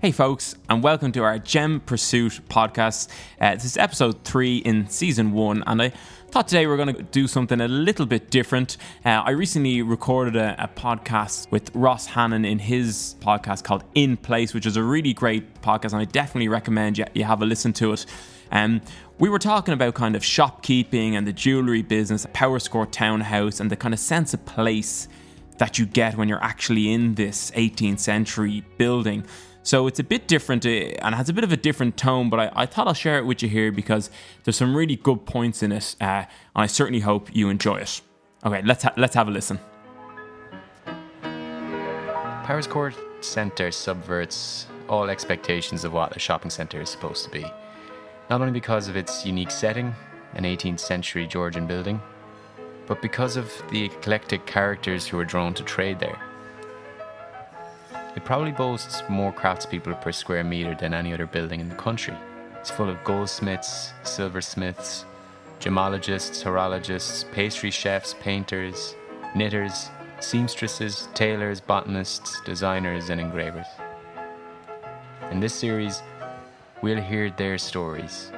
Hey, folks, and welcome to our Gem Pursuit podcast. Uh, this is episode three in season one, and I thought today we're going to do something a little bit different. Uh, I recently recorded a, a, podcast with Ross Hannon in his podcast called In Place, which is a really great podcast, and I definitely recommend you, you have a listen to it. Um, we were talking about kind of shopkeeping and the jewellery business, Powerscourt Townhouse, and the kind of sense of place that you get when you're actually in this 18th century building. So it's a bit different uh, and has a bit of a different tone, but I, I, thought I'll share it with you here because there's some really good points in it, uh, and I certainly hope you enjoy it. Okay, let's ha- let's have a listen. Powerscourt Centre subverts all expectations of what a shopping centre is supposed to be. Not only because of its unique setting, an 18th century Georgian building, but because of the eclectic characters who are drawn to trade there. It probably boasts more craftspeople per square metre than any other building in the country. It's full of goldsmiths, silversmiths, gemologists, horologists, pastry chefs, painters, knitters, seamstresses, tailors, botanists, designers, and engravers. In this series, we'll hear their stories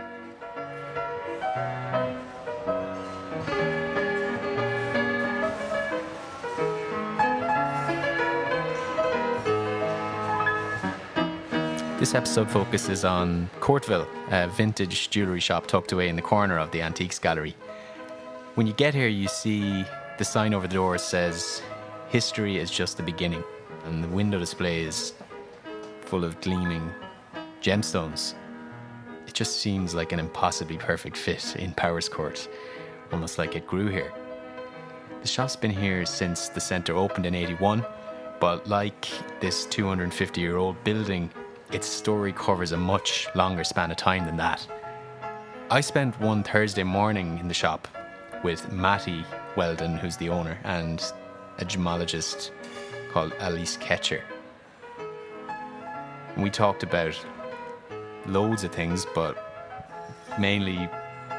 This episode focuses on Courtville, a vintage jewellery shop tucked away in the corner of the Antiques Gallery. When you get here, you see the sign over the door says, History is just the beginning, and the window display is full of gleaming gemstones. It just seems like an impossibly perfect fit in Powerscourt, almost like it grew here. The shop's been here since the centre opened in 81, but like this 250 year old building, its story covers a much longer span of time than that. I spent one Thursday morning in the shop with Matty Weldon, who's the owner, and a gemologist called Alice Ketcher. We talked about loads of things, but mainly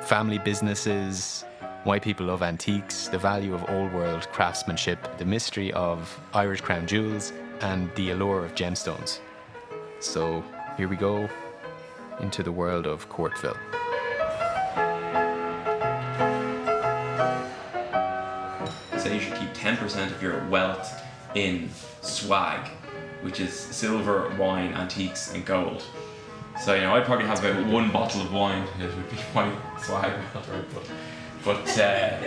family businesses, why people love antiques, the value of old world craftsmanship, the mystery of Irish crown jewels, and the allure of gemstones. So here we go into the world of Courtville. Say you should keep 10% of your wealth in swag, which is silver, wine, antiques, and gold. So, you know, I'd probably have about one bottle of wine, it would be my swag right? But, but uh,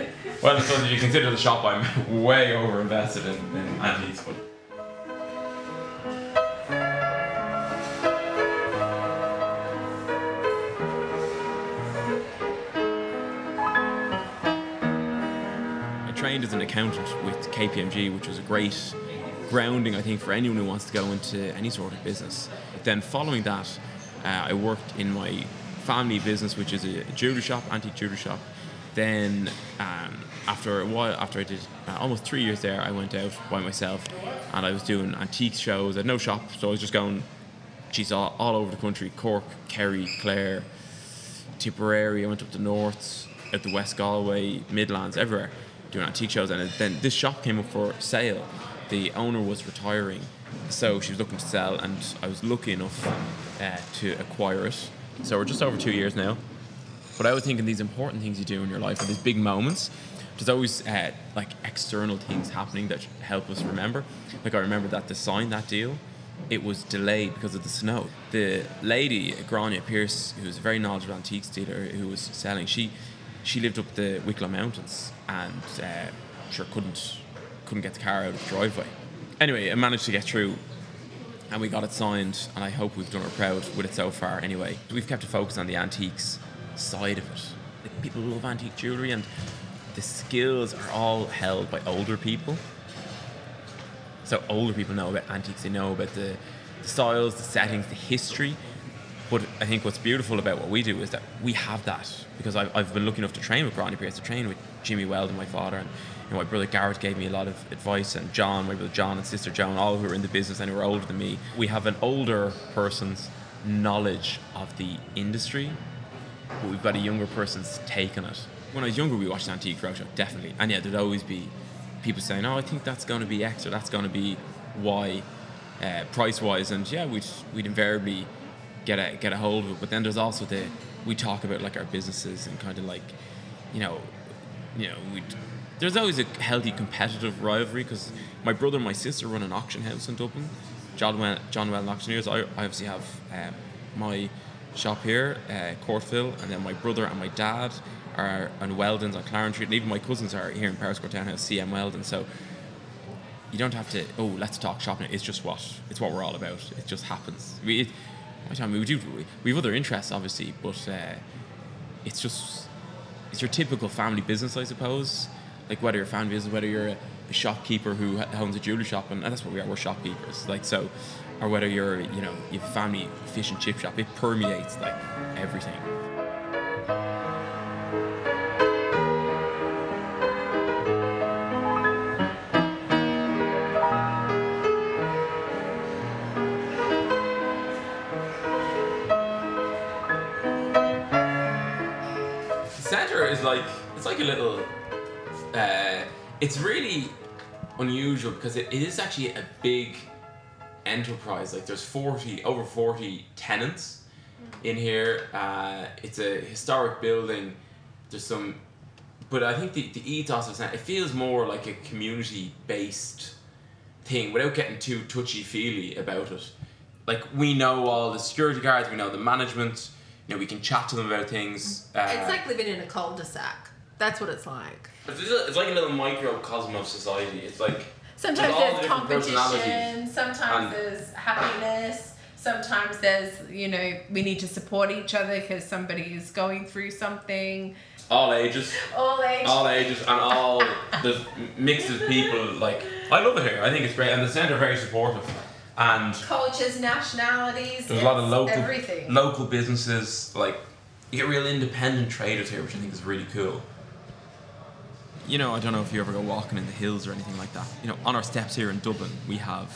well, so you consider the shop, I'm way over invested in, in antiques. But trained as an accountant with KPMG, which was a great grounding, I think, for anyone who wants to go into any sort of business. But then following that, uh, I worked in my family business, which is a jewelry shop, antique jewelry shop. Then, um, after a while, after I did uh, almost three years there, I went out by myself and I was doing antique shows. I had no shop, so I was just going, geez, all, all over the country Cork, Kerry, Clare, Tipperary. I went up the north, at the West Galway, Midlands, everywhere doing antique shows, and then this shop came up for sale. The owner was retiring, so she was looking to sell, and I was lucky enough uh, to acquire it. So we're just over two years now. But I was thinking these important things you do in your life are these big moments. There's always uh, like external things happening that help us remember. Like I remember that to sign that deal, it was delayed because of the snow. The lady, Grania Pierce, who was a very knowledgeable antiques dealer who was selling, she she lived up the Wicklow Mountains and uh, sure couldn't couldn't get the car out of the driveway. Anyway, I managed to get through and we got it signed and I hope we've done her proud with it so far anyway. We've kept a focus on the antiques side of it. People love antique jewellery and the skills are all held by older people. So older people know about antiques, they know about the, the styles, the settings, the history, but I think what's beautiful about what we do is that we have that because I've, I've been lucky enough to train with Grania Pierce, to train with Jimmy Weld and my father, and you know, my brother Garrett gave me a lot of advice, and John, my brother John, and sister Joan, all who are in the business and who are older than me. We have an older person's knowledge of the industry, but we've got a younger person's take on it. When I was younger, we watched Antique Roadshow, definitely, and yeah, there'd always be people saying, "Oh, I think that's going to be X or that's going to be Y." uh, price wise, and yeah, we'd we'd invariably get a get a hold of it. But then there's also the we talk about like our businesses and kind of like, you know, you know we. There's always a healthy competitive rivalry because my brother and my sister run an auction house in Dublin, John Well, John Well Auctioneers. I, I obviously have um, my shop here, uh, Courtville, and then my brother and my dad are on Weldon's on Clarence Street, and even my cousins are here in Powerscourt Townhouse, CM Weldon. So you don't have to. Oh, let's talk shopping. It's just what it's what we're all about. It just happens. We, it, I mean, we do. We have other interests, obviously, but uh, it's just it's your typical family business, I suppose. Like whether you're a family business, whether you're a, a shopkeeper who owns a jewelry shop, and, and that's what we are. We're shopkeepers. Like so, or whether you're you know you have a family fish and chip shop, it permeates like everything. Like a little. Uh, it's really unusual because it, it is actually a big enterprise. Like there's forty over forty tenants in here. Uh, it's a historic building. There's some, but I think the, the ethos of Center it feels more like a community based thing without getting too touchy feely about it. Like we know all the security guards, we know the management. You know, we can chat to them about things. Uh, It's like living in a cul-de-sac. That's what it's like. It's, a- it's like a little microcosm of society. It's like Sometimes the there's competition. Sometimes there's happiness. Sometimes there's, you know, we need to support each other because somebody is going through something. all ages, All ages. all ages, and all the mix of people. Like I love it here. I think it's great, and the centre very supportive. And cultures, nationalities. there's a lot of local Everything. local businesses. Like you get real independent traders here, which I think is really cool. You know, I don't know if you ever go walking in the hills or anything like that. You know, on our steps here in Dublin, we have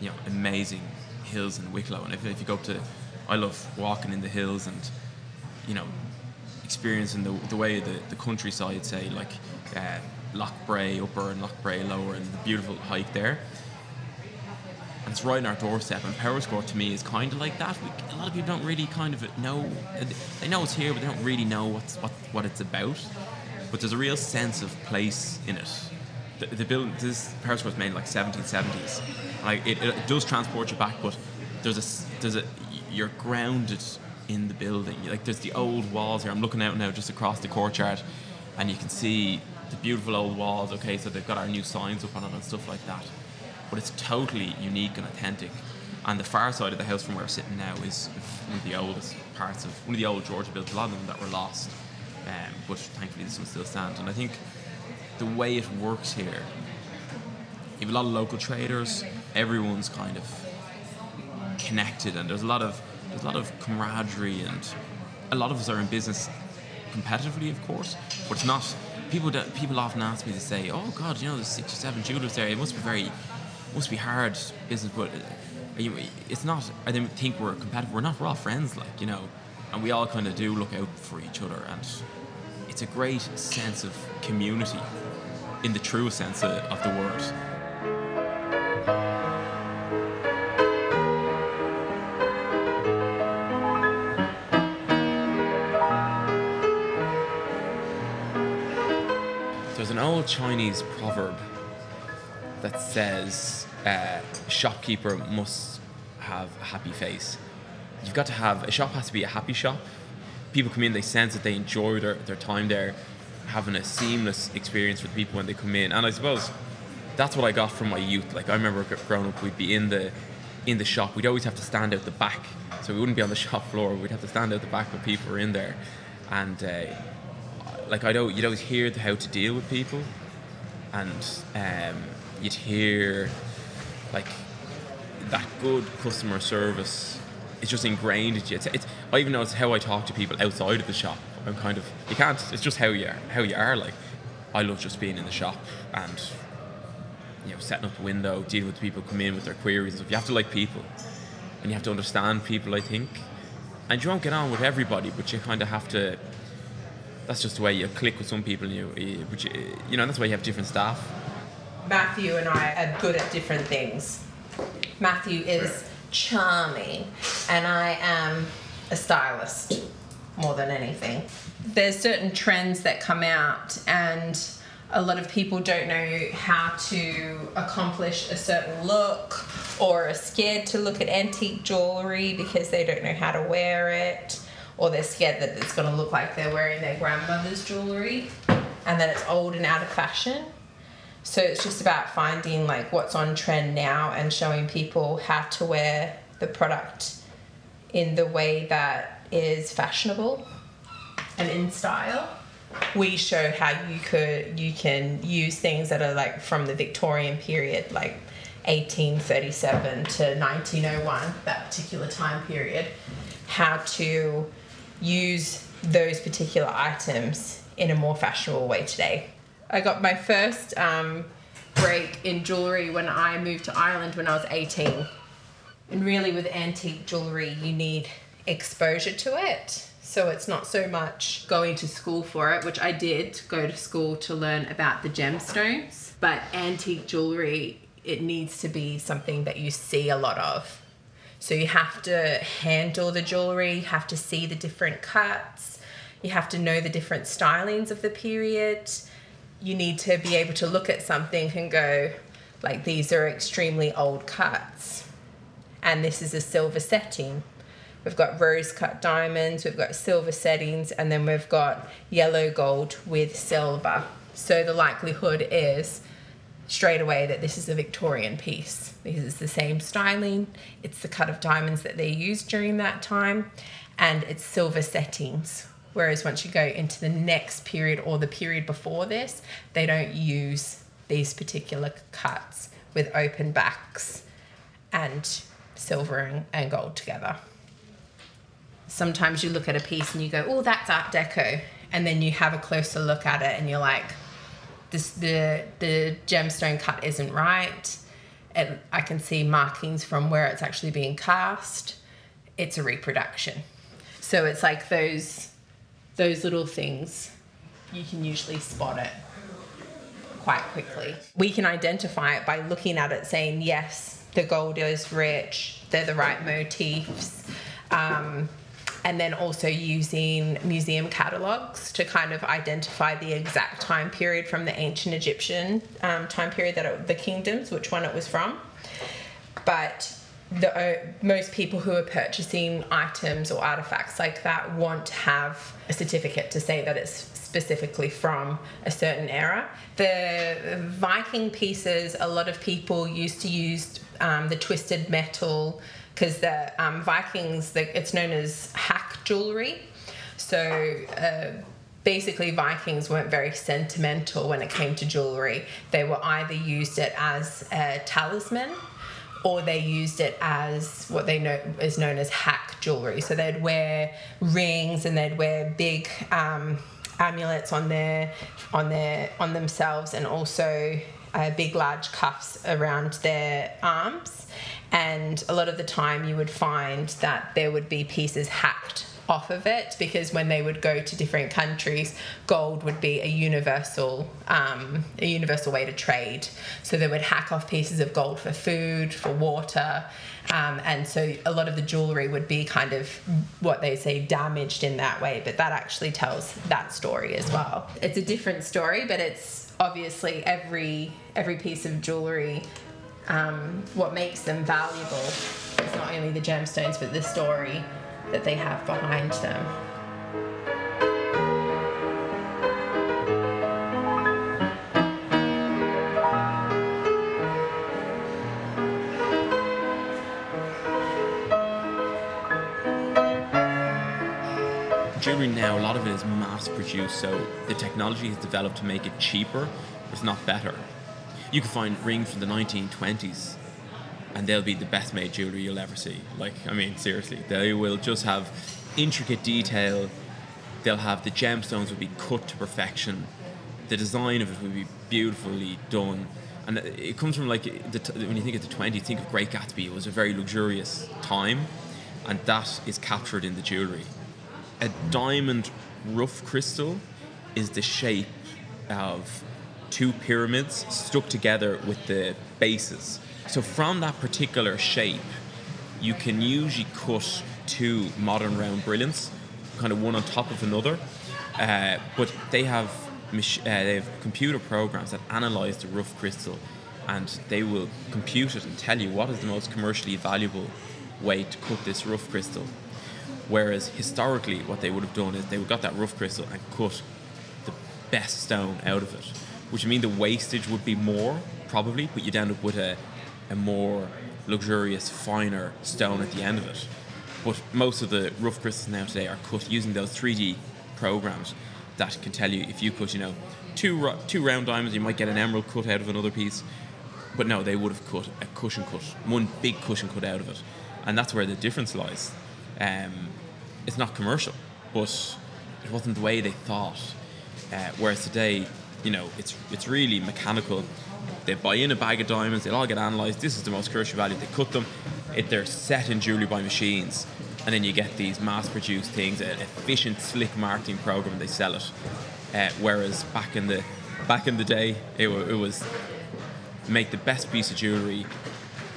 you know amazing hills in Wicklow, and if, if you go up to, I love walking in the hills and you know experiencing the, the way the, the countryside, say like uh, Lough Bray upper and Lough Bray lower, and the beautiful hike there. And it's right on our doorstep. And Powerscourt to me is kind of like that. We, a lot of people don't really kind of know. They know it's here, but they don't really know what's what what it's about. But there's a real sense of place in it. The, the building, this Powerscourt was made in like 1770s. Like it, it does transport you back, but there's a there's a you're grounded in the building. Like there's the old walls here. I'm looking out now just across the courtyard, and you can see the beautiful old walls. Okay, so they've got our new signs up on it and stuff like that but it's totally unique and authentic. And the far side of the house from where we're sitting now is one of the oldest parts of one of the old Georgia builds. A lot of them that were lost, um, but thankfully this one still stands. And I think the way it works here, you have a lot of local traders. Everyone's kind of connected, and there's a lot of there's a lot of camaraderie, and a lot of us are in business competitively, of course, but it's not. People that people often ask me to say, "Oh God, you know, there's six or seven jewelers there. It must be very, must be hard business." But uh, you- it's not. I don't think we're competitive. We're not. We're all friends, like you know, and we all kind of do look out for each other, and it's a great sense of community, in the truest sense of, the word. There's an old Chinese proverb that says uh, a shopkeeper must have a happy face. You've got to have a shop has to be a happy shop. People come in, they sense that they enjoy their, their time there, having a seamless experience with people when they come in. And I suppose that's what I got from my youth. Like I remember growing up, we'd be in the in the shop. We'd always have to stand out the back, so we wouldn't be on the shop floor. We'd have to stand out the back when people were in there, and uh, like I'd al- you'd always hear the how to deal with people, and um, you'd hear like that good customer service is just ingrained into you. It's, it's, I even know it's how I talk to people outside of the shop. I'm kind of you can't. It's just how you are, how you are. Like I love just being in the shop and you know setting up the window, dealing with people come in with their queries and stuff. You have to like people, and you have to understand people. I think, and you won't get on with everybody, but you kind of have to. That's just the way you click with some people. And you, you, but you, you know that's why you have different staff. Matthew and I are good at different things. Matthew is charming, and I am a stylist more than anything. There's certain trends that come out, and a lot of people don't know how to accomplish a certain look or are scared to look at antique jewelry because they don't know how to wear it or they're scared that it's going to look like they're wearing their grandmother's jewelry and that it's old and out of fashion. So it's just about finding like what's on trend now and showing people how to wear the product in the way that is fashionable and in style. We show how you could you can use things that are like from the Victorian period, like 1837 to 1901, that particular time period, how to use those particular items in a more fashionable way today. I got my first um, break in jewelry when I moved to Ireland when I was 18. And really, with antique jewelry, you need exposure to it. So it's not so much going to school for it, which I did go to school to learn about the gemstones. But antique jewelry, it needs to be something that you see a lot of. So you have to handle the jewelry, you have to see the different cuts, you have to know the different stylings of the period. You need to be able to look at something and go, like, these are extremely old cuts. And this is a silver setting. We've got rose cut diamonds, we've got silver settings, and then we've got yellow gold with silver. So the likelihood is straight away that this is a Victorian piece because it's the same styling, it's the cut of diamonds that they used during that time, and it's silver settings. Whereas once you go into the next period or the period before this, they don't use these particular cuts with open backs and silver and, gold together. Sometimes you look at a piece and you go, oh, that's Art Deco. And then you have a closer look at it and you're like, this, the, the gemstone cut isn't right. And I can see markings from where it's actually being cast. It's a reproduction. So it's like those those little things you can usually spot it quite quickly. We can identify it by looking at it saying, yes, the gold is rich, they're the right motifs. Um, and then also using museum catalogues to kind of identify the exact time period from the ancient Egyptian um, time period that it, the kingdoms, which one it was from. But the uh, most people who are purchasing items or artifacts like that want to have a certificate to say that it's specifically from a certain era. The Viking pieces, a lot of people used to use um, the twisted metal because the um, Vikings, the, it's known as hack jewelry. So uh, basically, Vikings weren't very sentimental when it came to jewelry. They were either used it as a talisman or they used it as what they know is known as hack jewelry. So they'd wear rings and they'd wear big um, amulets on their on their on themselves, and also uh, big large cuffs around their arms. And a lot of the time, you would find that there would be pieces hacked off of it because when they would go to different countries, gold would be a universal um, a universal way to trade. So they would hack off pieces of gold for food, for water, um, and so a lot of the jewelry would be kind of what they say damaged in that way. But that actually tells that story as well. It's a different story, but it's obviously every every piece of jewelry. Um, what makes them valuable is not only the gemstones, but the story that they have behind them. Jewelry now, a lot of it is mass produced, so the technology has developed to make it cheaper, but not better. You can find rings from the 1920s and they'll be the best made jewelry you'll ever see. Like, I mean, seriously, they will just have intricate detail. They'll have the gemstones will be cut to perfection. The design of it will be beautifully done, and it comes from like the, when you think of the 20s, think of Great Gatsby. It was a very luxurious time, and that is captured in the jewelry. A diamond rough crystal is the shape of two pyramids stuck together with the bases So from that particular shape, you can usually cut two modern round brilliants, kind of one on top of another. Uh, but they have mach- uh, they have computer programs that analyze the rough crystal, and they will compute it and tell you what is the most commercially valuable way to cut this rough crystal. Whereas historically, what they would have done is they would have got that rough crystal and cut the best stone out of it, which would mean the wastage would be more probably, but you'd end up with a, a more luxurious, finer stone at the end of it. But most of the rough crystals now today are cut using those 3D programs that can tell you if you cut, you know, two two round diamonds, you might get an emerald cut out of another piece. But no, they would have cut a cushion cut, one big cushion cut out of it, and that's where the difference lies. Um, it's not commercial, but it wasn't the way they thought. Uh, whereas today, you know, it's it's really mechanical. They buy in a bag of diamonds, they'll all get analysed. This is the most commercial value. They cut them, it, they're set in jewellery by machines, and then you get these mass-produced things, an efficient, slick marketing program. They sell it. Uh, whereas back in the back in the day, it, it was make the best piece of jewellery,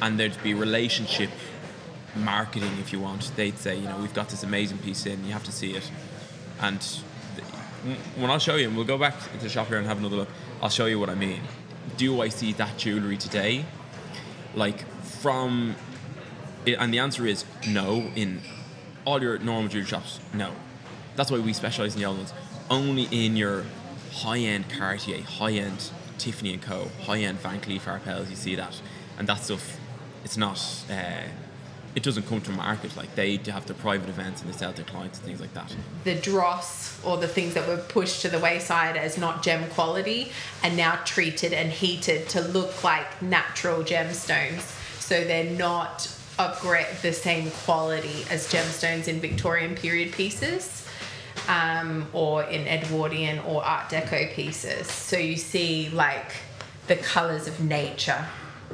and there'd be relationship marketing if you want. They'd say, you know, we've got this amazing piece in, you have to see it. And when I'll show you, and we'll go back into the shop here and have another look, I'll show you what I mean. Do I see that jewellery today? Like from, and the answer is no. In all your normal jewellery shops, no. That's why we specialise in the old ones. Only in your high-end Cartier, high-end Tiffany and Co, high-end Van Cleef Arpels, you see that, and that stuff. It's not. Uh, it doesn't come to market. Like they have their private events and they sell to clients and things like that. the dross or the things that were pushed to the wayside as not gem quality are now treated and heated to look like natural gemstones. So they're not of the same quality as gemstones in Victorian period pieces. Um, or in Edwardian or Art Deco pieces. So you see like the colors of nature.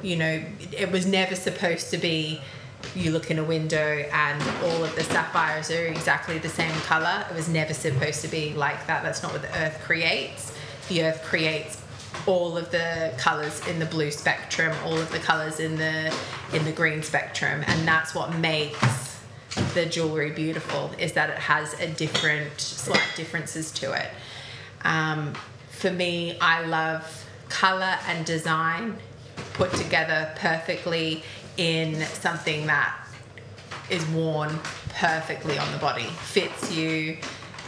You know, it was never supposed to be you look in a window and all of the sapphires are exactly the same color. It was never supposed to be like that. That's not what the earth creates. The earth creates all of the colors in the blue spectrum, all of the colors in the in the green spectrum, and that's what makes the jewelry beautiful is that it has a different slight differences to it. Um, for me, I love color and design put together perfectly in something that is worn perfectly on the body, fits you,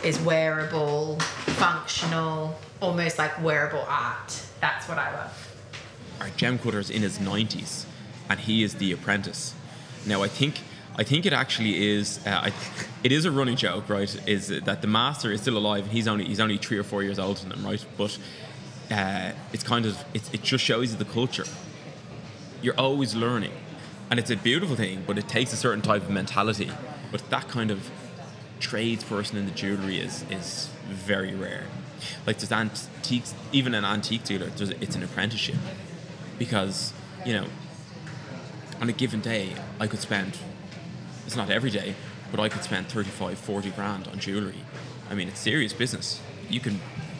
is wearable, functional, almost like wearable art. That's what I love. Our gem cutter is in his 90s, and he is the apprentice. Now, I think I think it actually is. Uh, I, it is a running joke, right? Is that the master is still alive, and he's only he's only three or four years older than him, right? But uh, it's kind of it, it just shows you the culture. You're always learning, and it's a beautiful thing. But it takes a certain type of mentality. But that kind of tradesperson in the jewelry is is very rare. Like there's antiques, even an antique dealer, it's an apprenticeship because you know on a given day I could spend it's not every day but I could spend 35 40 grand on jewelry I mean it's serious business you can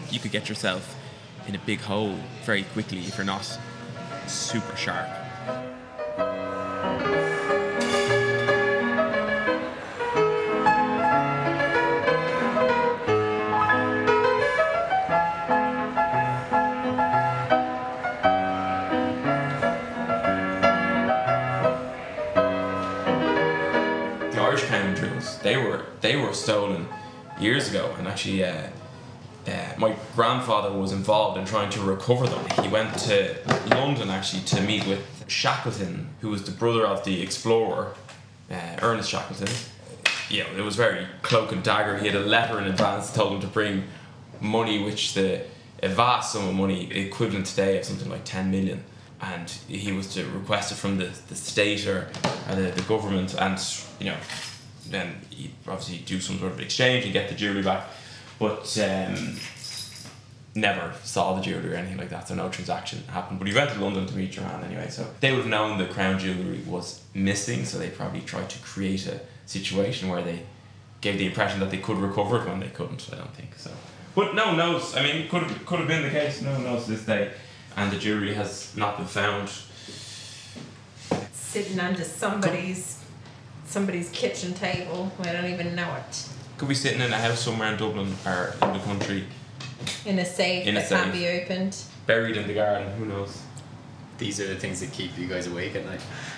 you could get yourself in a big hole very quickly if you're not super sharp jewels they were they were stolen years ago and actually uh, uh, my grandfather was involved in trying to recover them. He went to London actually to meet with Shackleton, who was the brother of the explorer, uh, Ernest Shackleton. Yeah, it was very cloak and dagger. He had a letter in advance told him to bring money, which the a vast sum of money, equivalent today of something like 10 million. And he was to request it from the, the state or uh, the, the government, and you know, then he'd obviously do some sort of exchange and get the jewellery back. But um, never saw the jewellery or anything like that, so no transaction happened. But he went to London to meet your man anyway, so they would have known the crown jewellery was missing, so they probably tried to create a situation where they gave the impression that they could recover it when they couldn't, I don't think so. But no one knows, I mean, could have, could have been the case, no one knows this day, and the jewellery has not been found. sitting under somebody's somebody's kitchen table. We don't even know it. Could be sitting in a house somewhere in Dublin or in the country, In a safe In a that can't be opened. buried in the garden. Who knows? These are the things that keep you guys awake at night.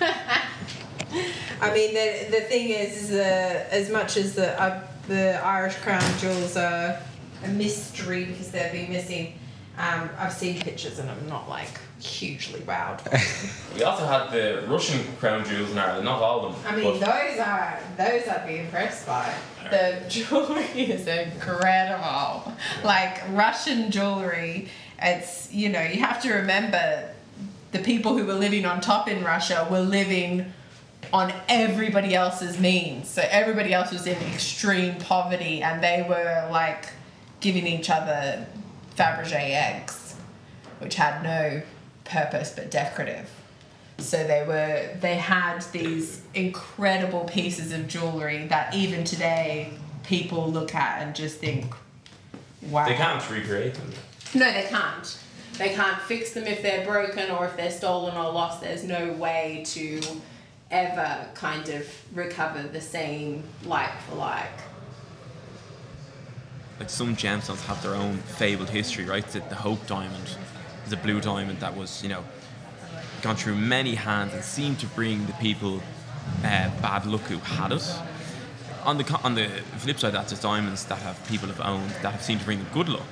I mean, the the thing is, is uh, as much as the uh, the Irish crown jewels are a mystery because they've been missing. Um, I've seen pictures and I'm not like hugely wowed. We also had the Russian crown jewels in Ireland. Not all of them. I mean, those are those I'd be impressed by. The jewelry is incredible. Like Russian jewelry, it's you know you have to remember the people who were living on top in Russia were living on everybody else's means. So everybody else was in extreme poverty, and they were like giving each other Fabergé eggs, which had no purpose but decorative. So they were they had these incredible pieces of jewelry that even today people look at and just think, wow. they can't recreate them. No, they can't. They can't fix them if they're broken or if they're stolen or lost. There's no way to ever kind of recover the same like for like. like some gemstones have their own fabled history, right? The, the Hope Diamond a blue diamond that was, you know, gone through many hands and seemed to bring the people uh, bad luck who had it. On the on the flip side, that's that diamonds that have people have owned that have seemed to bring good luck.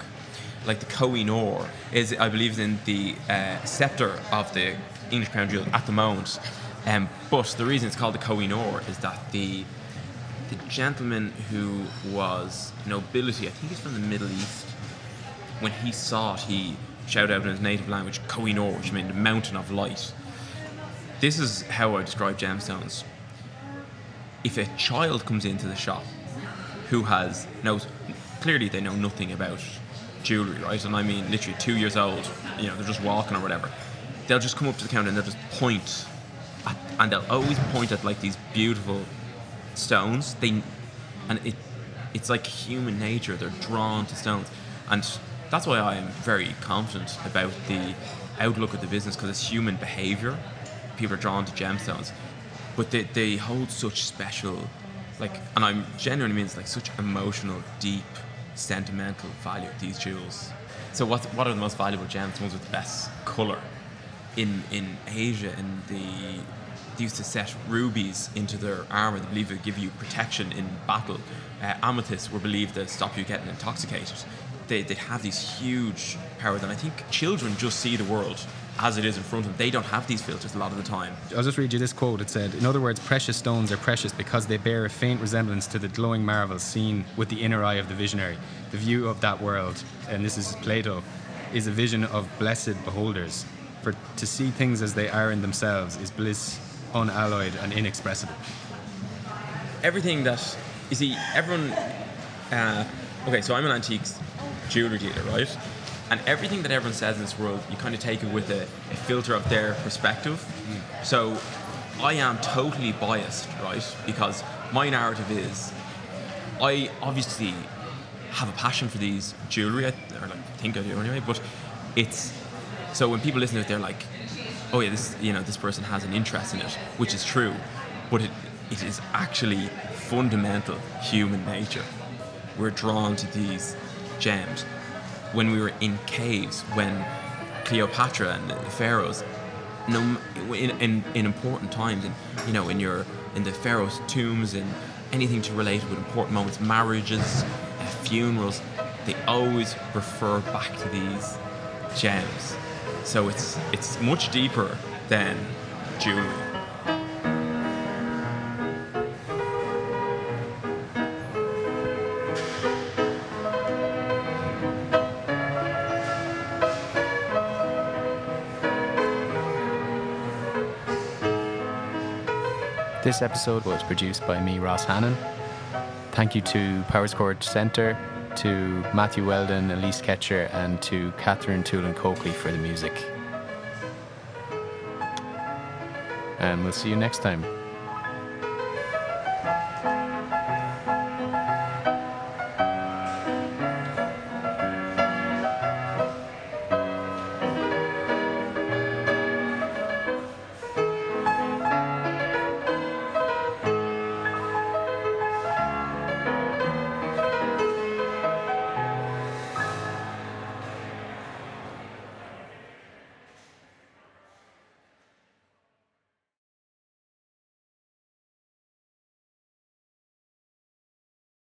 Like the Koh i Noor is, I believe, in the uh, scepter of the English crown jewel at the moment. Um, but the reason it's called the Koh i Noor is that the the gentleman who was nobility, I think he's from the Middle East, when he saw it, he shouted out in his native language, Koh i Noor, which means the mountain of light. This is how I describe gemstones. If a child comes into the shop who has knows clearly they know nothing about jewellery, right? And I mean literally two years old, you know, they're just walking or whatever. They'll just come up to the counter and they'll just point at, and they'll always point at like these beautiful stones. They and it it's like human nature. They're drawn to stones, and that's why I am very confident about the outlook of the business because it's human behavior. People are drawn to gemstones, but they they hold such special, like, and I'm genuinely means like such emotional, deep, sentimental value. of These jewels. So what what are the most valuable gems? Ones with the best color in in Asia and the they used to set rubies into their armor. They believe it would give you protection in battle. Uh, amethysts were believed to stop you getting intoxicated. They they have these huge powers, and I think children just see the world as it is in front of them. They don't have these filters a lot of the time. I'll just read you this quote. It said, In other words, precious stones are precious because they bear a faint resemblance to the glowing marvels seen with the inner eye of the visionary. The view of that world, and this is Plato, is a vision of blessed beholders. For to see things as they are in themselves is bliss unalloyed and inexpressible. everything that you see, everyone. Uh, okay, so I'm an antiques jewelry dealer, right? And everything that everyone says in this world, you kind of take it with a, a filter of their perspective. Mm. So I am totally biased, right? Because my narrative is, I obviously have a passion for these jewelry, I- or like, I think I do anyway. But it's so when people listen to it, they're like, "Oh yeah, this you know this person has an interest in it," which is true, but it it is actually fundamental human nature. We're drawn to these gems. When we were in caves, when Cleopatra and the pharaohs, no, in, in, in important times, and you know, in your in the pharaoh's tombs and anything to relate with important moments, marriages, uh, funerals, they always refer back to these gems. So it's it's much deeper than jewelry. This episode was produced by me, Ross Hannon. Thank you to Powerscourt Centre, to Matthew Weldon, Elise Ketcher, and to Catherine Toolan Coakley for the music. And we'll see you next time.